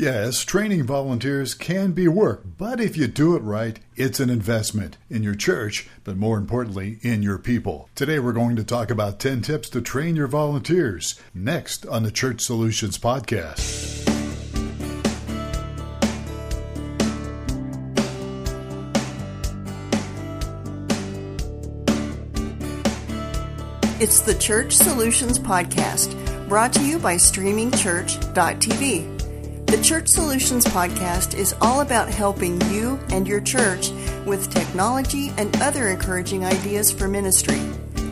Yes, training volunteers can be work, but if you do it right, it's an investment in your church, but more importantly, in your people. Today we're going to talk about 10 tips to train your volunteers next on the Church Solutions Podcast. It's the Church Solutions Podcast, brought to you by StreamingChurch.tv. The Church Solutions Podcast is all about helping you and your church with technology and other encouraging ideas for ministry.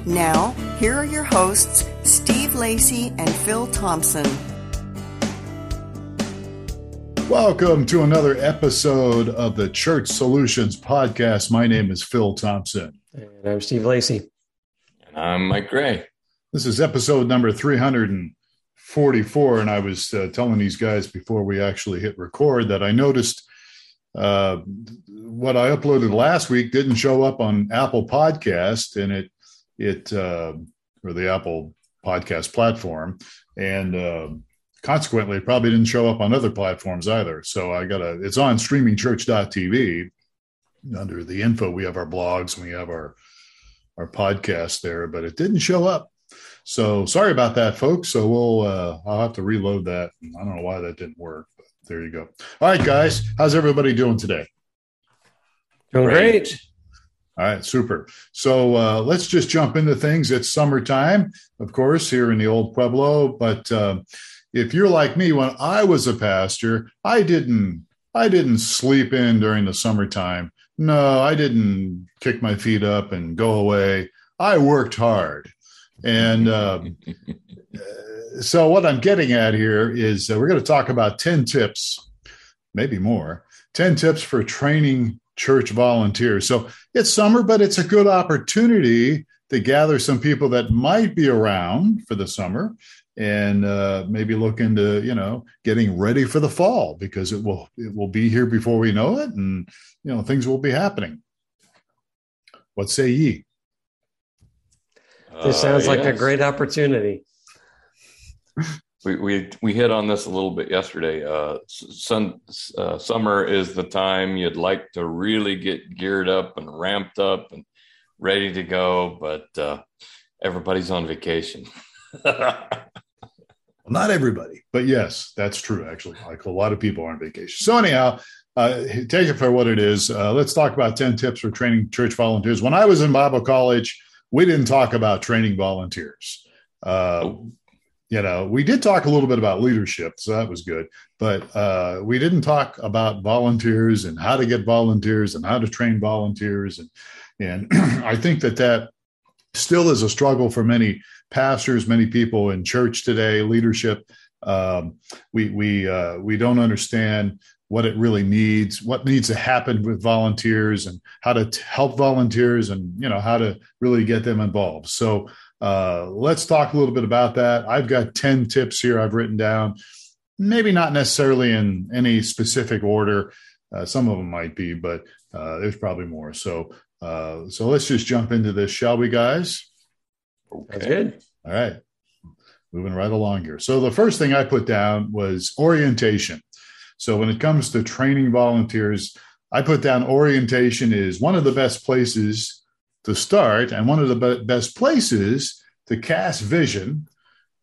Now, here are your hosts, Steve Lacey and Phil Thompson. Welcome to another episode of the Church Solutions Podcast. My name is Phil Thompson. And I'm Steve Lacey. And I'm Mike Gray. This is episode number 300. And 44 and i was uh, telling these guys before we actually hit record that i noticed uh, what i uploaded last week didn't show up on apple podcast and it it uh, or the apple podcast platform and uh, consequently it probably didn't show up on other platforms either. So i got a it's on streamingchurch.tv under the info. We have our blogs and we have our our podcast there but it didn't show up so sorry about that, folks. So we'll uh, I'll have to reload that. I don't know why that didn't work, but there you go. All right, guys, how's everybody doing today? Doing great. great. All right, super. So uh, let's just jump into things. It's summertime, of course, here in the old Pueblo. But uh, if you're like me, when I was a pastor, I didn't I didn't sleep in during the summertime. No, I didn't kick my feet up and go away. I worked hard. And um, so, what I'm getting at here is uh, we're going to talk about 10 tips, maybe more, 10 tips for training church volunteers. So, it's summer, but it's a good opportunity to gather some people that might be around for the summer and uh, maybe look into you know getting ready for the fall because it will it will be here before we know it and you know things will be happening what say ye this sounds uh, like yes. a great opportunity. We, we we hit on this a little bit yesterday. Uh, sun, uh, summer is the time you'd like to really get geared up and ramped up and ready to go, but uh, everybody's on vacation. well, not everybody, but yes, that's true. Actually, like a lot of people are on vacation. So anyhow, uh, take it for what it is. Uh, let's talk about ten tips for training church volunteers. When I was in Bible college, we didn't talk about training volunteers. Uh, you know, we did talk a little bit about leadership, so that was good. But uh, we didn't talk about volunteers and how to get volunteers and how to train volunteers. And and I think that that still is a struggle for many pastors, many people in church today, leadership. Um, we we uh, we don't understand what it really needs, what needs to happen with volunteers, and how to t- help volunteers, and you know how to really get them involved. So uh, let's talk a little bit about that. I've got ten tips here I've written down, maybe not necessarily in any specific order. Uh, some of them might be, but uh, there's probably more. So uh, so let's just jump into this, shall we, guys? Okay. All right. Moving right along here. So the first thing I put down was orientation. So when it comes to training volunteers, I put down orientation is one of the best places to start and one of the be- best places to cast vision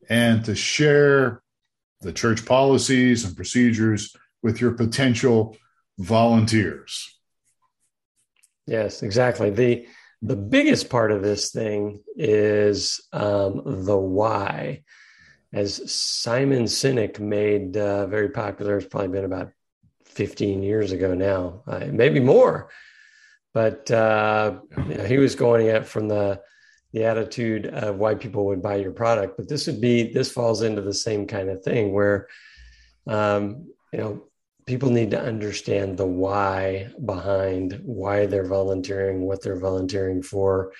and to share the church policies and procedures with your potential volunteers. Yes, exactly. The the biggest part of this thing is um, the why as Simon Sinek made uh, very popular. It's probably been about 15 years ago now, uh, maybe more. But uh, you know, he was going at from the the attitude of why people would buy your product. But this would be this falls into the same kind of thing where um, you know people need to understand the why behind why they're volunteering, what they're volunteering for.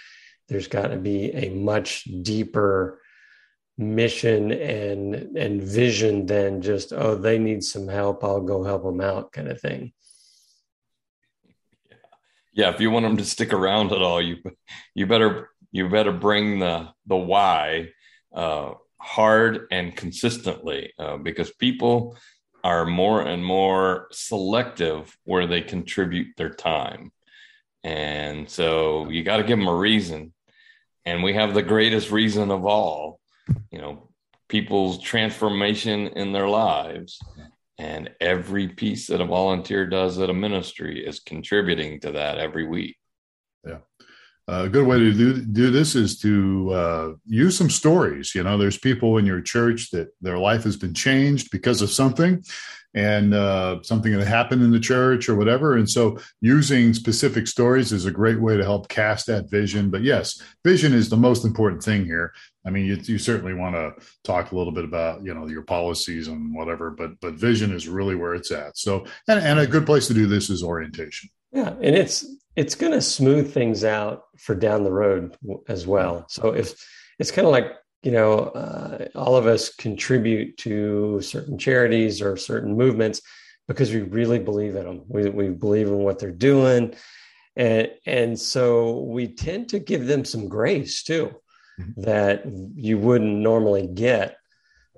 There's got to be a much deeper mission and and vision than just oh they need some help i'll go help them out kind of thing yeah if you want them to stick around at all you you better you better bring the the why uh, hard and consistently uh, because people are more and more selective where they contribute their time. And so you got to give them a reason. And we have the greatest reason of all, you know, people's transformation in their lives. And every piece that a volunteer does at a ministry is contributing to that every week. Yeah. A good way to do, do this is to uh, use some stories. You know, there's people in your church that their life has been changed because of something and uh, something that happened in the church or whatever. And so using specific stories is a great way to help cast that vision. But yes, vision is the most important thing here. I mean, you, you certainly want to talk a little bit about, you know, your policies and whatever, but, but vision is really where it's at. So, and, and a good place to do this is orientation. Yeah. And it's, it's going to smooth things out for down the road as well. So if it's kind of like, you know, uh, all of us contribute to certain charities or certain movements because we really believe in them. We, we believe in what they're doing. And, and so we tend to give them some grace too. That you wouldn't normally get.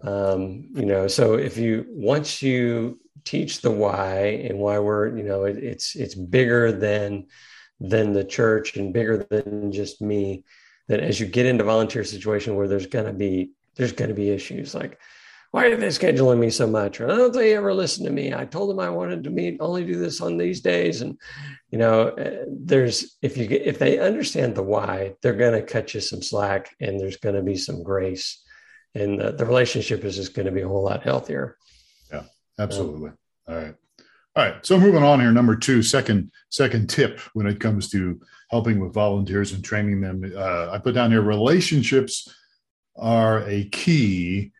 Um, you know, so if you, once you teach the why and why we're you know it, it's it's bigger than than the church and bigger than just me that as you get into volunteer situation where there's going to be there's going to be issues like why are they scheduling me so much or don't think they ever listen to me i told them i wanted to meet only do this on these days and you know uh, there's if you if they understand the why they're going to cut you some slack and there's going to be some grace and the, the relationship is just going to be a whole lot healthier Yeah, Absolutely. All right. All right. So moving on here, number two, second second tip when it comes to helping with volunteers and training them. Uh, I put down here relationships are a key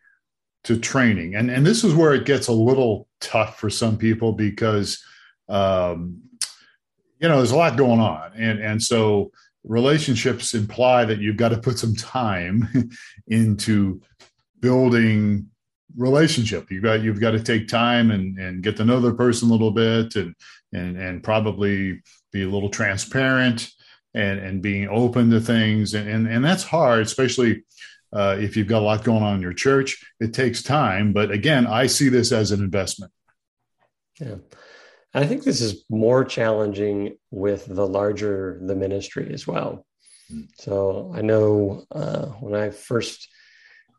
to training, and and this is where it gets a little tough for some people because um, you know there's a lot going on, and and so relationships imply that you've got to put some time into building relationship. You've got you've got to take time and and get to know the person a little bit and and and probably be a little transparent and and being open to things. And and, and that's hard, especially uh, if you've got a lot going on in your church. It takes time, but again, I see this as an investment. Yeah. I think this is more challenging with the larger the ministry as well. Hmm. So I know uh, when I first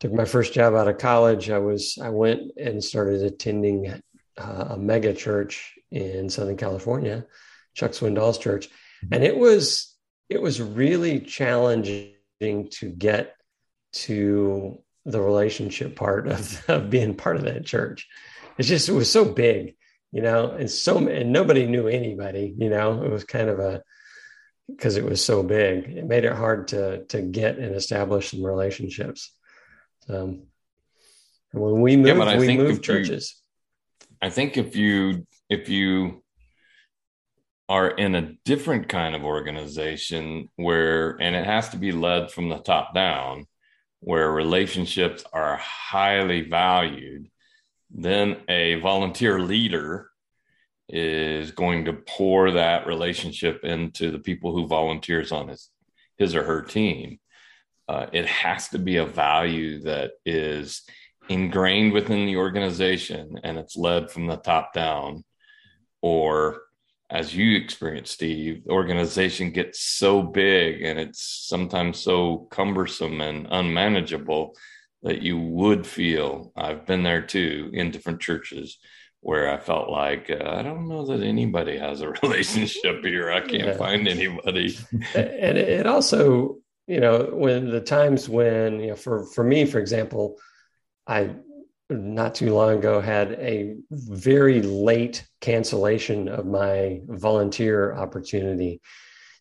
took my first job out of college, I was I went and started attending uh, a mega church in Southern California, Chuck Swindoll's church, mm-hmm. and it was it was really challenging to get to the relationship part of, of being part of that church. It's just it was so big, you know, and so and nobody knew anybody, you know. It was kind of a because it was so big, it made it hard to to get and establish some relationships. Um, when we move, yeah, we move churches. You, I think if you if you are in a different kind of organization where, and it has to be led from the top down, where relationships are highly valued, then a volunteer leader is going to pour that relationship into the people who volunteers on his his or her team. Uh, it has to be a value that is ingrained within the organization and it's led from the top down or as you experience steve the organization gets so big and it's sometimes so cumbersome and unmanageable that you would feel i've been there too in different churches where i felt like uh, i don't know that anybody has a relationship here i can't yeah. find anybody and it also you know when the times when you know for for me for example i not too long ago had a very late cancellation of my volunteer opportunity.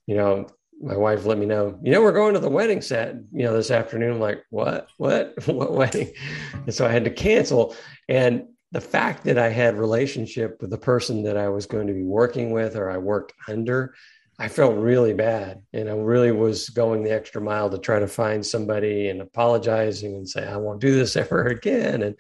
You know my wife let me know you know we're going to the wedding set you know this afternoon. I'm like what? What? What wedding? And so i had to cancel. And the fact that i had relationship with the person that i was going to be working with or i worked under I felt really bad and I really was going the extra mile to try to find somebody and apologizing and say, I won't do this ever again. And,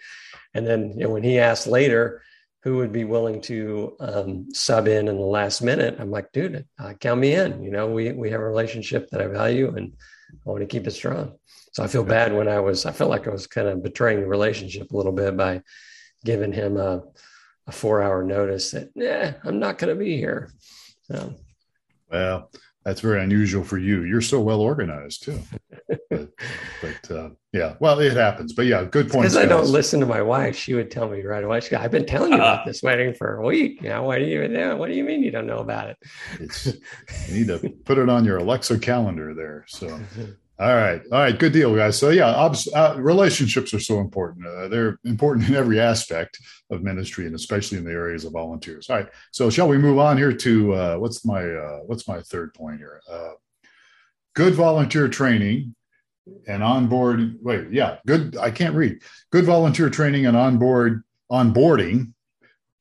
and then you know, when he asked later who would be willing to um, sub in in the last minute, I'm like, dude, uh, count me in, you know, we, we have a relationship that I value and I want to keep it strong. So I feel bad when I was, I felt like I was kind of betraying the relationship a little bit by giving him a, a four hour notice that, yeah, I'm not going to be here. So, well, that's very unusual for you. You're so well organized too. but, but uh, yeah, well, it happens. But yeah, good point. Because I don't listen to my wife. She would tell me right away. She, I've been telling you about this wedding for a week. You know, what do you What do you mean you don't know about it? It's, you need to put it on your Alexa calendar there. So All right. All right. Good deal, guys. So, yeah, uh, relationships are so important. Uh, they're important in every aspect of ministry and especially in the areas of volunteers. All right. So, shall we move on here to uh, what's my uh, what's my third point here? Uh, good volunteer training and onboard. Wait, yeah, good. I can't read. Good volunteer training and onboard onboarding.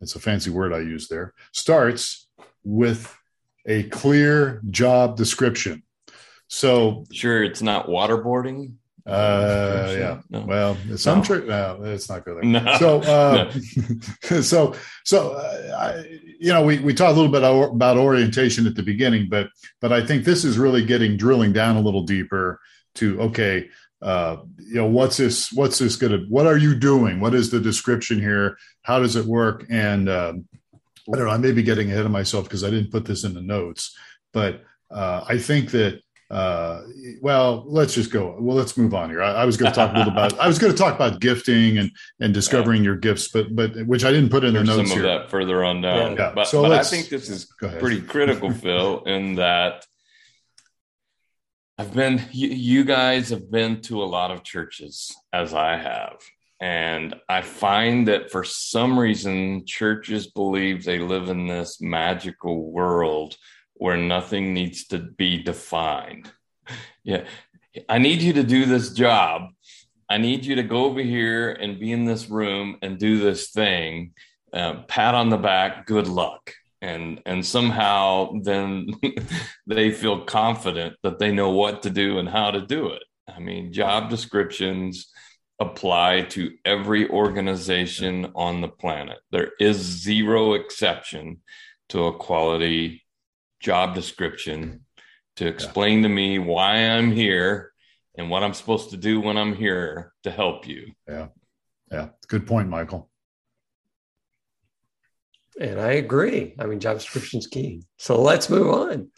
That's a fancy word I use there. Starts with a clear job description so sure, it's not waterboarding. Uh, yeah. No. Well, some no. church. No, it's not good. No. So, uh, no. so, so, uh, I, you know, we we talked a little bit about orientation at the beginning, but but I think this is really getting drilling down a little deeper to okay, uh, you know, what's this? What's this gonna? What are you doing? What is the description here? How does it work? And um, I don't know. I may be getting ahead of myself because I didn't put this in the notes, but uh, I think that uh, well, let's just go. Well, let's move on here. I, I was going to talk a little about. I was going to talk about gifting and and discovering yeah. your gifts, but but which I didn't put in There's the notes some here. of that further on down. Yeah. But, so but I think this is pretty critical, Phil, in that I've been. You, you guys have been to a lot of churches, as I have, and I find that for some reason, churches believe they live in this magical world where nothing needs to be defined. Yeah. I need you to do this job. I need you to go over here and be in this room and do this thing. Uh, pat on the back, good luck. And and somehow then they feel confident that they know what to do and how to do it. I mean, job descriptions apply to every organization on the planet. There is zero exception to a quality job description to explain yeah. to me why I'm here and what I'm supposed to do when I'm here to help you. Yeah. Yeah. Good point, Michael. And I agree. I mean, job description is key. So let's move on.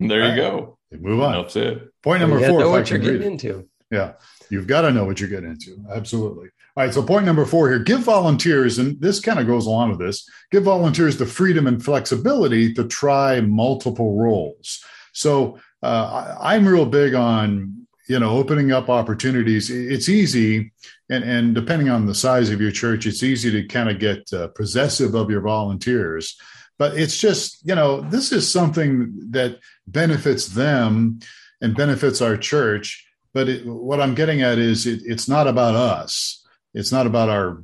There you go. Move on. That's it. Point number four. Know what you're getting into. Yeah. You've got to know what you're getting into. Absolutely. All right. So, point number four here give volunteers, and this kind of goes along with this, give volunteers the freedom and flexibility to try multiple roles. So, uh, I'm real big on, you know, opening up opportunities. It's easy. And, and depending on the size of your church, it's easy to kind of get uh, possessive of your volunteers. But it's just, you know, this is something that benefits them and benefits our church. But it, what I'm getting at is it, it's not about us it's not about our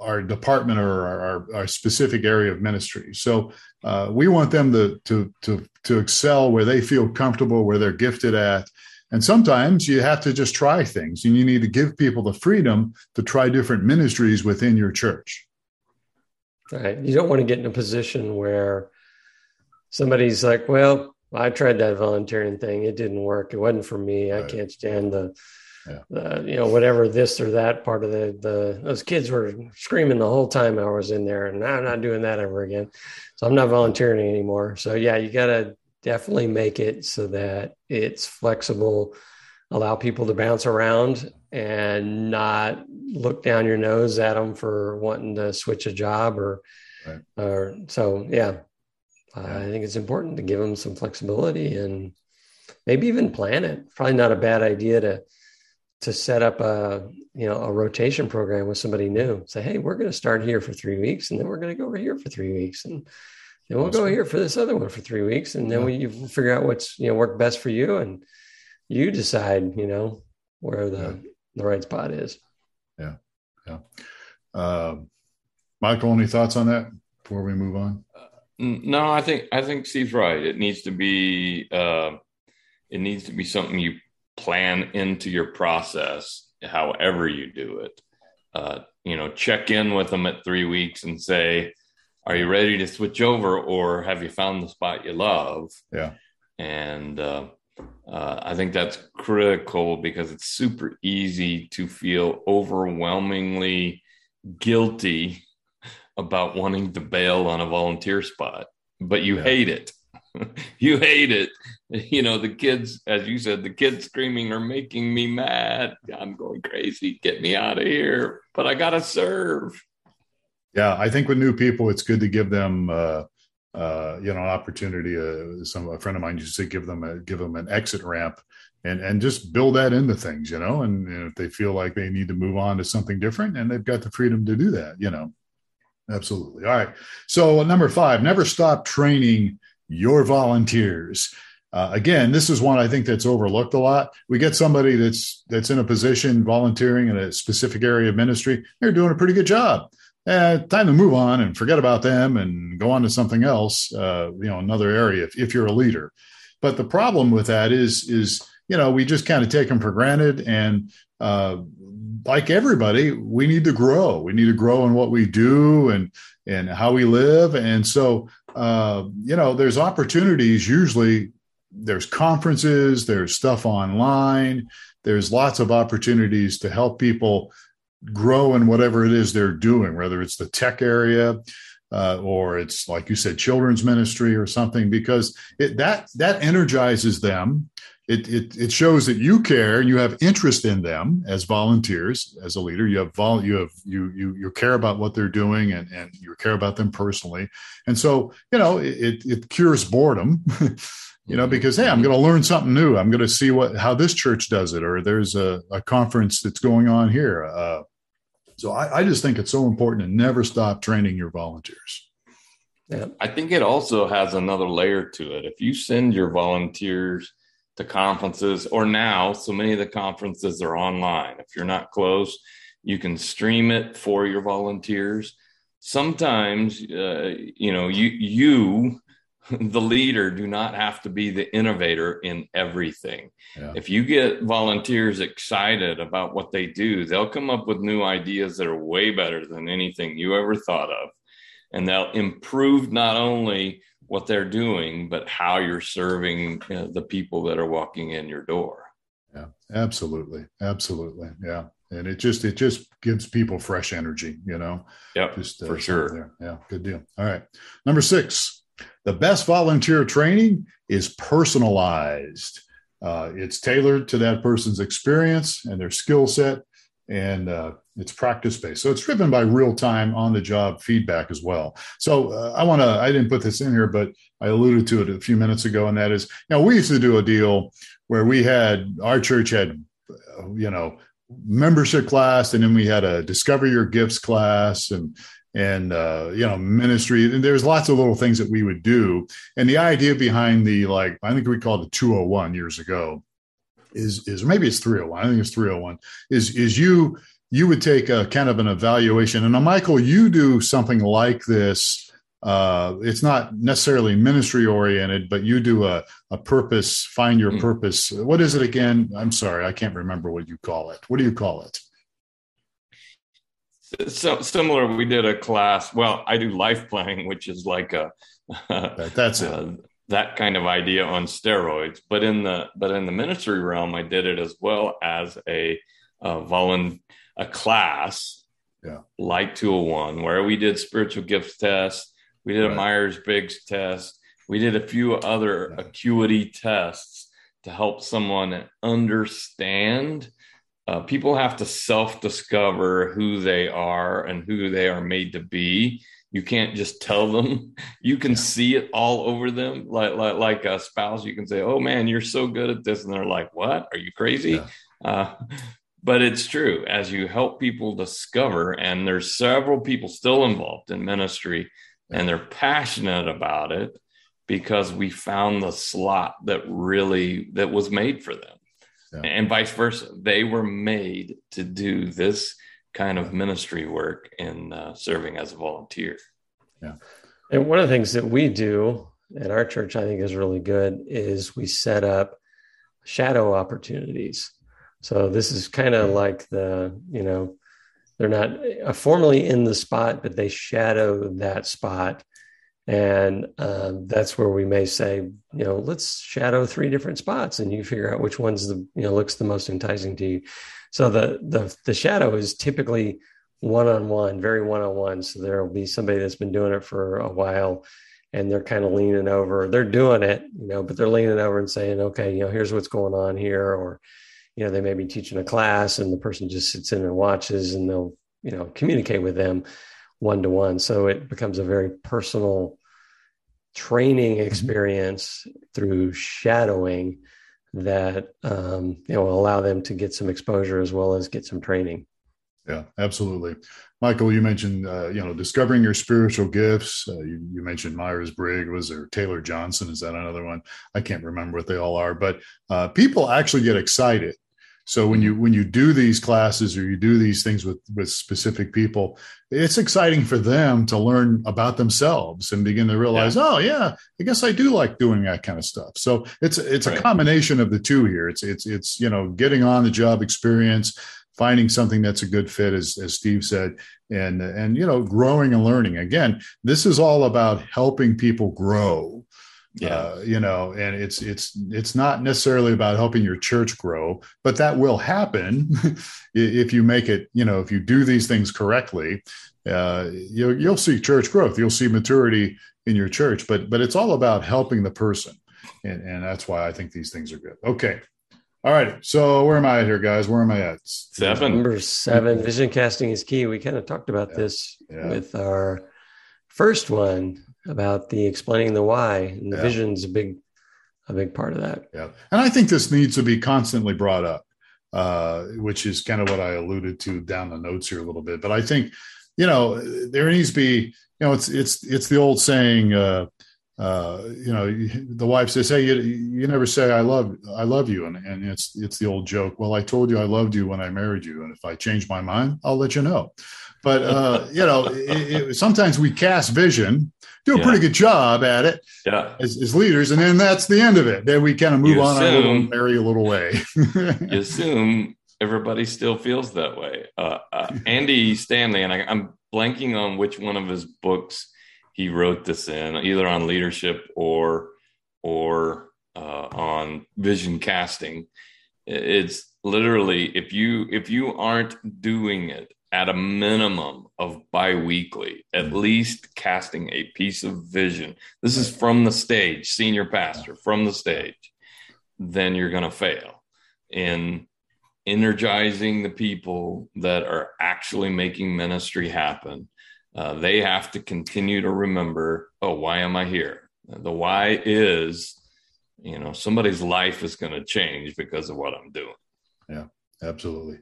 our department or our, our specific area of ministry. So uh, we want them to, to to to excel where they feel comfortable, where they're gifted at. And sometimes you have to just try things, and you need to give people the freedom to try different ministries within your church. Right. You don't want to get in a position where somebody's like, "Well, I tried that volunteering thing; it didn't work. It wasn't for me. I can't stand the." Yeah. uh, you know, whatever this or that part of the the those kids were screaming the whole time I was in there, and I'm not doing that ever again. So I'm not volunteering anymore. So yeah, you got to definitely make it so that it's flexible, allow people to bounce around, and not look down your nose at them for wanting to switch a job or right. or so yeah. I think it's important to give them some flexibility and maybe even plan it. Probably not a bad idea to to set up a you know a rotation program with somebody new. Say, hey, we're going to start here for three weeks, and then we're going to go over here for three weeks, and then we'll go here for this other one for three weeks, and then yeah. we you figure out what's you know work best for you, and you decide you know where the yeah. the right spot is. Yeah, yeah. Uh, Michael, any thoughts on that before we move on? Uh, no, I think I think Steve's right. It needs to be uh, it needs to be something you plan into your process, however you do it. Uh, you know, check in with them at three weeks and say, "Are you ready to switch over, or have you found the spot you love?" Yeah, and uh, uh, I think that's critical because it's super easy to feel overwhelmingly guilty about wanting to bail on a volunteer spot, but you yeah. hate it. you hate it. You know, the kids, as you said, the kids screaming are making me mad. I'm going crazy. Get me out of here. But I got to serve. Yeah, I think with new people, it's good to give them, uh, uh, you know, an opportunity. Uh, some a friend of mine used to say, give them a give them an exit ramp, and and just build that into things, you know. And, and if they feel like they need to move on to something different, and they've got the freedom to do that, you know. Absolutely. All right. So number five, never stop training your volunteers. Uh, again, this is one I think that's overlooked a lot. We get somebody that's that's in a position volunteering in a specific area of ministry. They're doing a pretty good job. Eh, time to move on and forget about them and go on to something else. Uh, you know, another area if, if you're a leader. But the problem with that is is you know we just kind of take them for granted and uh, like everybody, we need to grow. We need to grow in what we do and and how we live. And so, uh, you know, there's opportunities. Usually, there's conferences, there's stuff online, there's lots of opportunities to help people grow in whatever it is they're doing, whether it's the tech area. Uh, or it's like you said, children's ministry or something, because it, that that energizes them it, it, it shows that you care and you have interest in them as volunteers as a leader. You have vol you have you you you care about what they're doing and and you care about them personally. And so you know it it cures boredom you know because hey i'm going to learn something new. I'm going to see what how this church does it or there's a, a conference that's going on here. Uh, so I, I just think it's so important to never stop training your volunteers. Yeah. I think it also has another layer to it. If you send your volunteers to conferences or now so many of the conferences are online. If you're not close you can stream it for your volunteers. Sometimes uh, you know you you the leader do not have to be the innovator in everything. Yeah. if you get volunteers excited about what they do they'll come up with new ideas that are way better than anything you ever thought of. And they'll improve not only what they're doing, but how you're serving you know, the people that are walking in your door. Yeah, absolutely, absolutely, yeah. And it just it just gives people fresh energy, you know. Yeah, just uh, for sure. There. Yeah, good deal. All right, number six, the best volunteer training is personalized. Uh, it's tailored to that person's experience and their skill set and uh, it's practice based. So it's driven by real time on the job feedback as well. So uh, I want to, I didn't put this in here, but I alluded to it a few minutes ago. And that is, you know, we used to do a deal where we had, our church had, uh, you know, membership class and then we had a discover your gifts class and, and uh, you know ministry and there's lots of little things that we would do and the idea behind the like i think we called it 201 years ago is is maybe it's 301 i think it's 301 is is you you would take a kind of an evaluation. And now michael you do something like this uh, it's not necessarily ministry oriented but you do a, a purpose find your mm. purpose. What is it again? I'm sorry i can't remember what you call it. What do you call it? So similar we did a class well i do life planning which is like a that's it. uh, that kind of idea on steroids. But in the but in the ministry realm, I did it as well as a, a volun a class, yeah, like 201, where we did spiritual gifts tests, we did right. a Myers Briggs test, we did a few other yeah. acuity tests to help someone understand. Uh, people have to self discover who they are and who they are made to be you can't just tell them you can see it all over them like like like a spouse you can say oh man you're so good at this and they're like what are you crazy yeah. uh, but it's true as you help people discover and there's several people still involved in ministry and they're passionate about it because we found the slot that really that was made for them yeah. and vice versa they were made to do this kind of ministry work in uh, serving as a volunteer. Yeah. And one of the things that we do at our church, I think is really good, is we set up shadow opportunities. So this is kind of like the, you know, they're not uh, formally in the spot, but they shadow that spot. And um, that's where we may say, you know, let's shadow three different spots and you figure out which one's the, you know, looks the most enticing to you. So the the the shadow is typically one on one, very one on one. So there will be somebody that's been doing it for a while and they're kind of leaning over. They're doing it, you know, but they're leaning over and saying, okay, you know, here's what's going on here. Or, you know, they may be teaching a class and the person just sits in and watches and they'll, you know, communicate with them one to one. So it becomes a very personal training mm-hmm. experience through shadowing that um, you know will allow them to get some exposure as well as get some training. Yeah, absolutely. Michael, you mentioned uh, you know discovering your spiritual gifts. Uh, you, you, mentioned Myers Briggs, was there Taylor Johnson? Is that another one? I can't remember what they all are, but uh, people actually get excited so when you when you do these classes or you do these things with with specific people, it's exciting for them to learn about themselves and begin to realize, yeah. oh yeah, I guess I do like doing that kind of stuff. So it's it's right. a combination of the two here. It's it's it's you know getting on the job experience, finding something that's a good fit, as as Steve said, and and you know growing and learning. Again, this is all about helping people grow yeah. Uh, you know and it's it's it's not necessarily about helping your church grow but that will happen if you make it you know if you do these things correctly uh, you'll, you'll see church growth. You'll see maturity in your church but but it's all about helping the person. And and that's why i think these things are good. Okay. All right. So where am i at here guys? Where am i at? Seven. Number seven. Vision casting is key. We kind of talked about yeah. this yeah. with our first one about the explaining the why and the yeah. vision's a big a big part of that yeah and i think this needs to be constantly brought up uh, which is kind of what i alluded to down the notes here a little bit but i think you know there needs to be you know it's it's it's the old saying uh, uh, you know, the wife says, "Hey, you, you never say I love I love you," and, and it's it's the old joke. Well, I told you I loved you when I married you, and if I change my mind, I'll let you know. But uh, you know, it, it, sometimes we cast vision, do a yeah. pretty good job at it yeah. as, as, leaders, and then that's the end of it. Then we kind of move you on assume, our little merry little way. you assume everybody still feels that way. Uh, uh, Andy Stanley, and I, I'm blanking on which one of his books he wrote this in, either on leadership or or uh, on vision casting. It's literally if you if you aren't doing it at a minimum of biweekly, at least casting a piece of vision. This is from the stage, senior pastor from the stage. Then you're going to fail in energizing the people that are actually making ministry happen. Uh, they have to continue to remember, oh, why am I here? The why is, you know, somebody's life is going to change because of what I'm doing. Yeah, absolutely.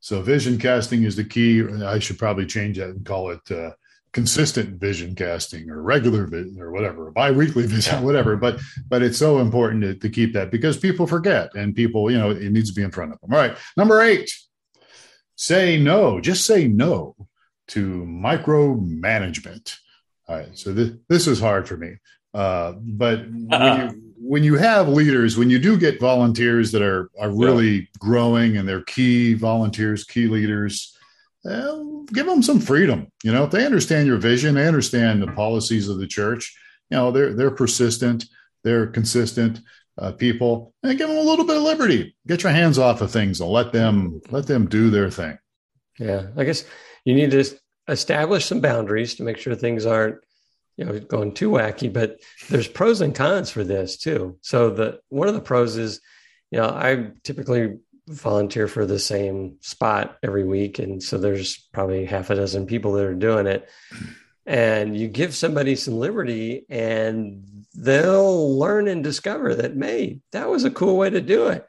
So vision casting is the key. I should probably change that and call it uh, consistent vision casting or regular vision or whatever, biweekly vision, whatever. But but it's so important to, to keep that because people forget and people, you know, it needs to be in front of them. All right, number eight, say no. Just say no to micromanagement. All right, so this this is hard for me, uh, but when you when you have leaders, when you do get volunteers that are are really yeah. growing and they're key volunteers, key leaders, give them some freedom. You know, if they understand your vision, they understand the policies of the church. You know, they're they're persistent, they're consistent uh, people, and give them a little bit of liberty. Get your hands off of things and let them let them do their thing. Yeah, I guess you need to establish some boundaries to make sure things aren't you know going too wacky but there's pros and cons for this too. So the one of the pros is you know i typically volunteer for the same spot every week. And so there's probably half a dozen people that are doing it. And you give somebody some liberty and they'll learn and discover that may that was a cool way to do it.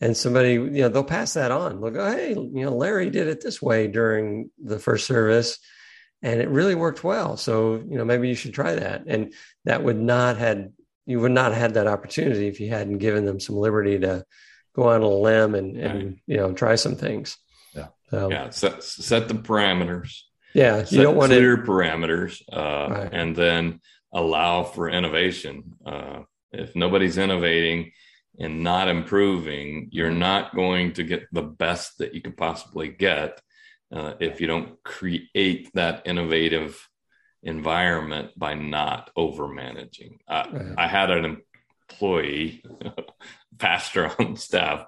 And somebody you know they'll pass that on. They'll go hey you know larry did it this way during the first service and it really worked well. So, you know, maybe you should try that. And that would not had you would not have had that opportunity if you hadn't given them some liberty to go on a limb and, and right. you know try some things. Yeah. So, yeah. Set, set the parameters. Yeah. Set you don't want clear to, parameters, uh, right. and then allow for innovation. Uh, if nobody's innovating and not improving, you're not going to get the best that you could possibly get uh, if you don't create that innovative environment by not over managing. Uh, right. I had an employee, pastor on staff,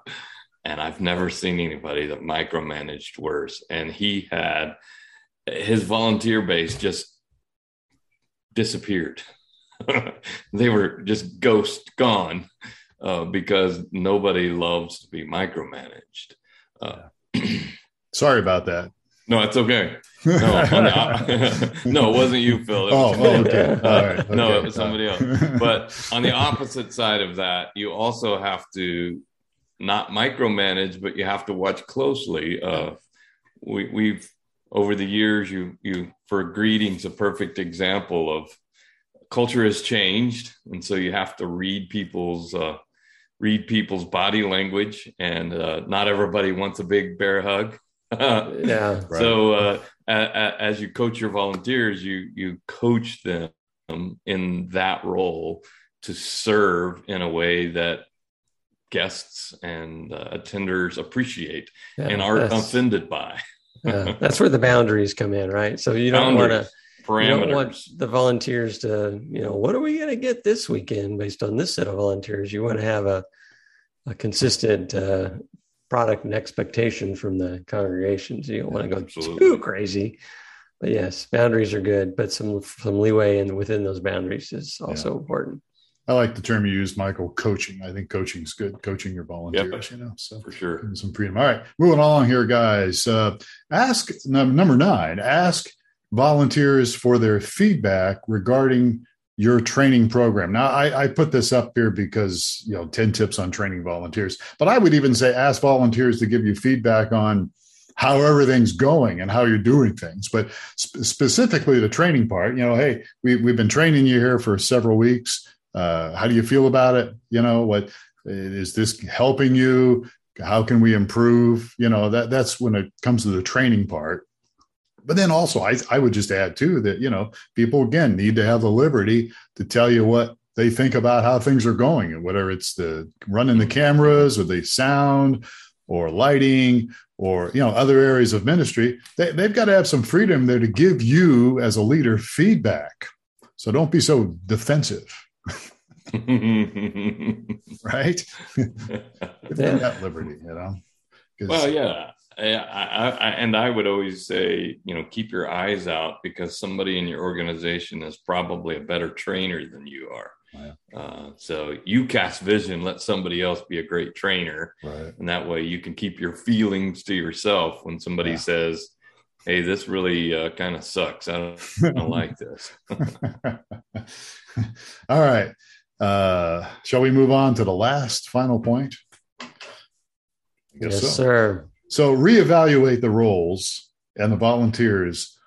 and I've never seen anybody that micromanaged worse. And he had his volunteer base just disappeared. they were just ghost gone uh, because nobody loves to be micromanaged. Uh, Sorry about that. No, it's okay. No, no, it wasn't you, Phil. It oh, oh, okay. All right. Okay. No, it was somebody else. But on the opposite side of that, you also have to not micromanage, but you have to watch closely. Uh, we, we've over the years, you you for greetings, a perfect example of culture has changed, and so you have to read people's uh, read people's body language, and uh, not everybody wants a big bear hug. yeah. Right. So uh, a, a, as you coach your volunteers, you you coach them in that role to serve in a way that guests and uh, attenders appreciate yeah, and aren't offended by. yeah, that's where the boundaries come in, right? So you don't want to you don't want the volunteers to, you know, what are we going to get this weekend based on this set of volunteers? You want to have a a consistent uh, product and expectation from the congregations. You don't want to go Absolutely. too crazy. But yes, boundaries are good, but some some leeway in within those boundaries is also yeah. important. I like the term you used, Michael, coaching. I think coaching is good, coaching your volunteers, yep. you know, so for sure. Some freedom. All right, moving along here, guys. Uh, ask number nine, ask volunteers for their feedback regarding your training program. Now, I, I, put this up here because, you know, 10 tips on training volunteers, but I would even say ask volunteers to give you feedback on how everything's going and how you're doing things. But sp- specifically the training part, you know, hey, we, we've been training you here for several weeks. Uh, how do you feel about it? You know, what is this helping you? How can we improve? You know, that that's when it comes to the training part. But then also, I, I would just add too that, you know, people again need to have the liberty to tell you what they think about how things are going and whether it's the running the cameras or the sound or lighting or you know other areas of ministry they, they've got to have some freedom there to give you as a leader feedback. So don't be so defensive. Right? That liberty you know? Well yeah I, I, and I would always say, you know, keep your eyes out because somebody in your organization is probably a better trainer than you are. Uh, so you cast vision, let somebody else be a great trainer, right. and that way you can keep your feelings to yourself when somebody yeah. says, "Hey, this really uh, kind of sucks. I don't, I don't like this." All right, uh, shall we move on to the last final point? Yes, so. sir. So reevaluate the roles and the volunteers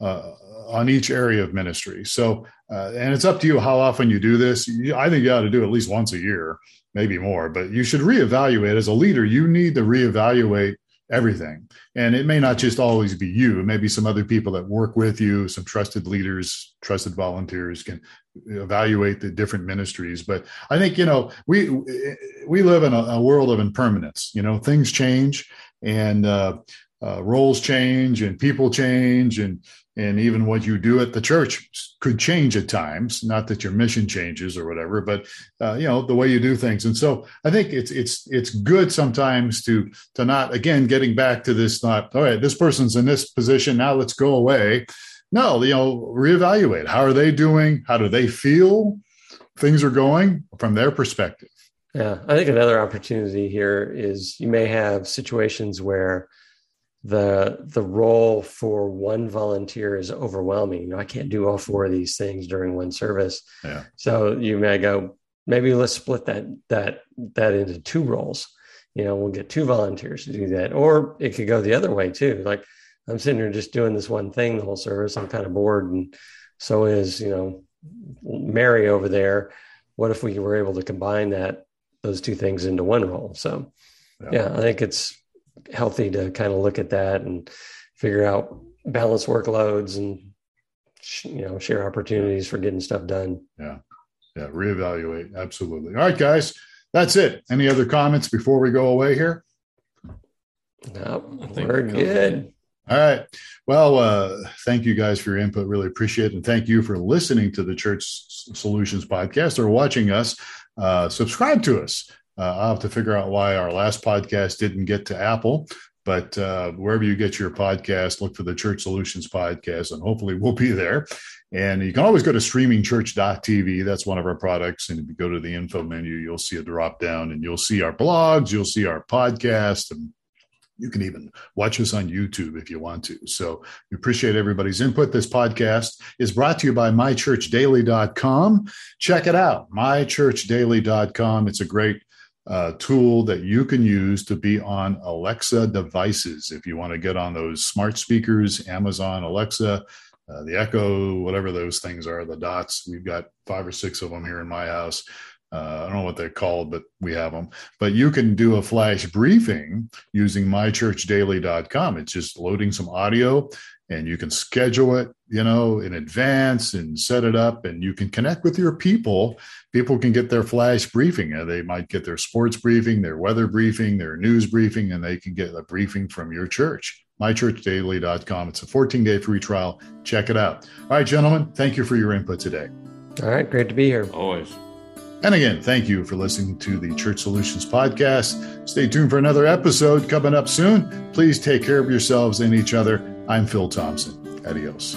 uh, on each area of ministry. So, uh, and it's up to you how often you do this. I think you ought to do at least once a year, maybe more, but you should reevaluate as a leader. You need to reevaluate everything. And it may not just always be you, it may be some other people that work with you, some trusted leaders, trusted volunteers can evaluate the different ministries. But I think, you know, we we live in a, a world of impermanence. You know, things change and uh, uh, roles change and people change and and even what you do at the church could change at times not that your mission changes or whatever but uh, you know the way you do things. And so i think it's it's it's good sometimes to to not again getting back to this not all right this person's in this position now let's go away. No you know reevaluate. How are they doing? How do they feel? Things are going from their perspective yeah i think another opportunity here is you may have situations where the the role for one volunteer is overwhelming. You know, I can't do all four of these things during one service. Yeah. So you may go, maybe let's split that that that into two roles. You know, we'll get two volunteers to do that, or it could go the other way too. Like I'm sitting here just doing this one thing the whole service. I'm kind of bored, and so is you know Mary over there. What if we were able to combine that those two things into one role? So yeah, yeah I think it's healthy to kind of look at that and figure out balance workloads and you know share opportunities for getting stuff done. Yeah, yeah, reevaluate absolutely. All right, guys, that's it. Any other comments before we go away here? No, we're good. All right. Well, uh, thank you guys for your input. Really appreciate it. And thank you for listening to the Church Solutions podcast or watching us. Uh, subscribe to us. Uh, I'll have to figure out why our last podcast didn't get to Apple. But uh, wherever you get your podcast, look for the Church Solutions podcast, and hopefully we'll be there. And you can always go to streamingchurch.tv. That's one of our products. And if you go to the info menu, you'll see a drop down and you'll see our blogs, you'll see our podcast, and you can even watch us on YouTube if you want to. So we appreciate everybody's input. This podcast is brought to you by mychurchdaily.com. Check it out, mychurchdaily.com. It's a great uh, tool that you can use to be on Alexa devices. If you want to get on those smart speakers, Amazon Alexa, uh, the Echo, whatever those things are, the dots. We've got five or six of them here in my house. Uh, I don't know what they're called, but we have them. But you can do a flash briefing using mychurchdaily.com. It's just loading some audio and you can schedule it, you know, in advance and set it up and you can connect with your people. People can get their flash briefing. They might get their sports briefing, their weather briefing, their news briefing, and they can get a briefing from your church. mychurchdaily.com. It's a 14 day free trial. Check it out. All right, gentlemen, thank you for your input today. All right, great to be here. Always. And again, thank you for listening to the Church Solutions Podcast. Stay tuned for another episode coming up soon. Please take care of yourselves and each other. I'm Phil Thompson. Adios.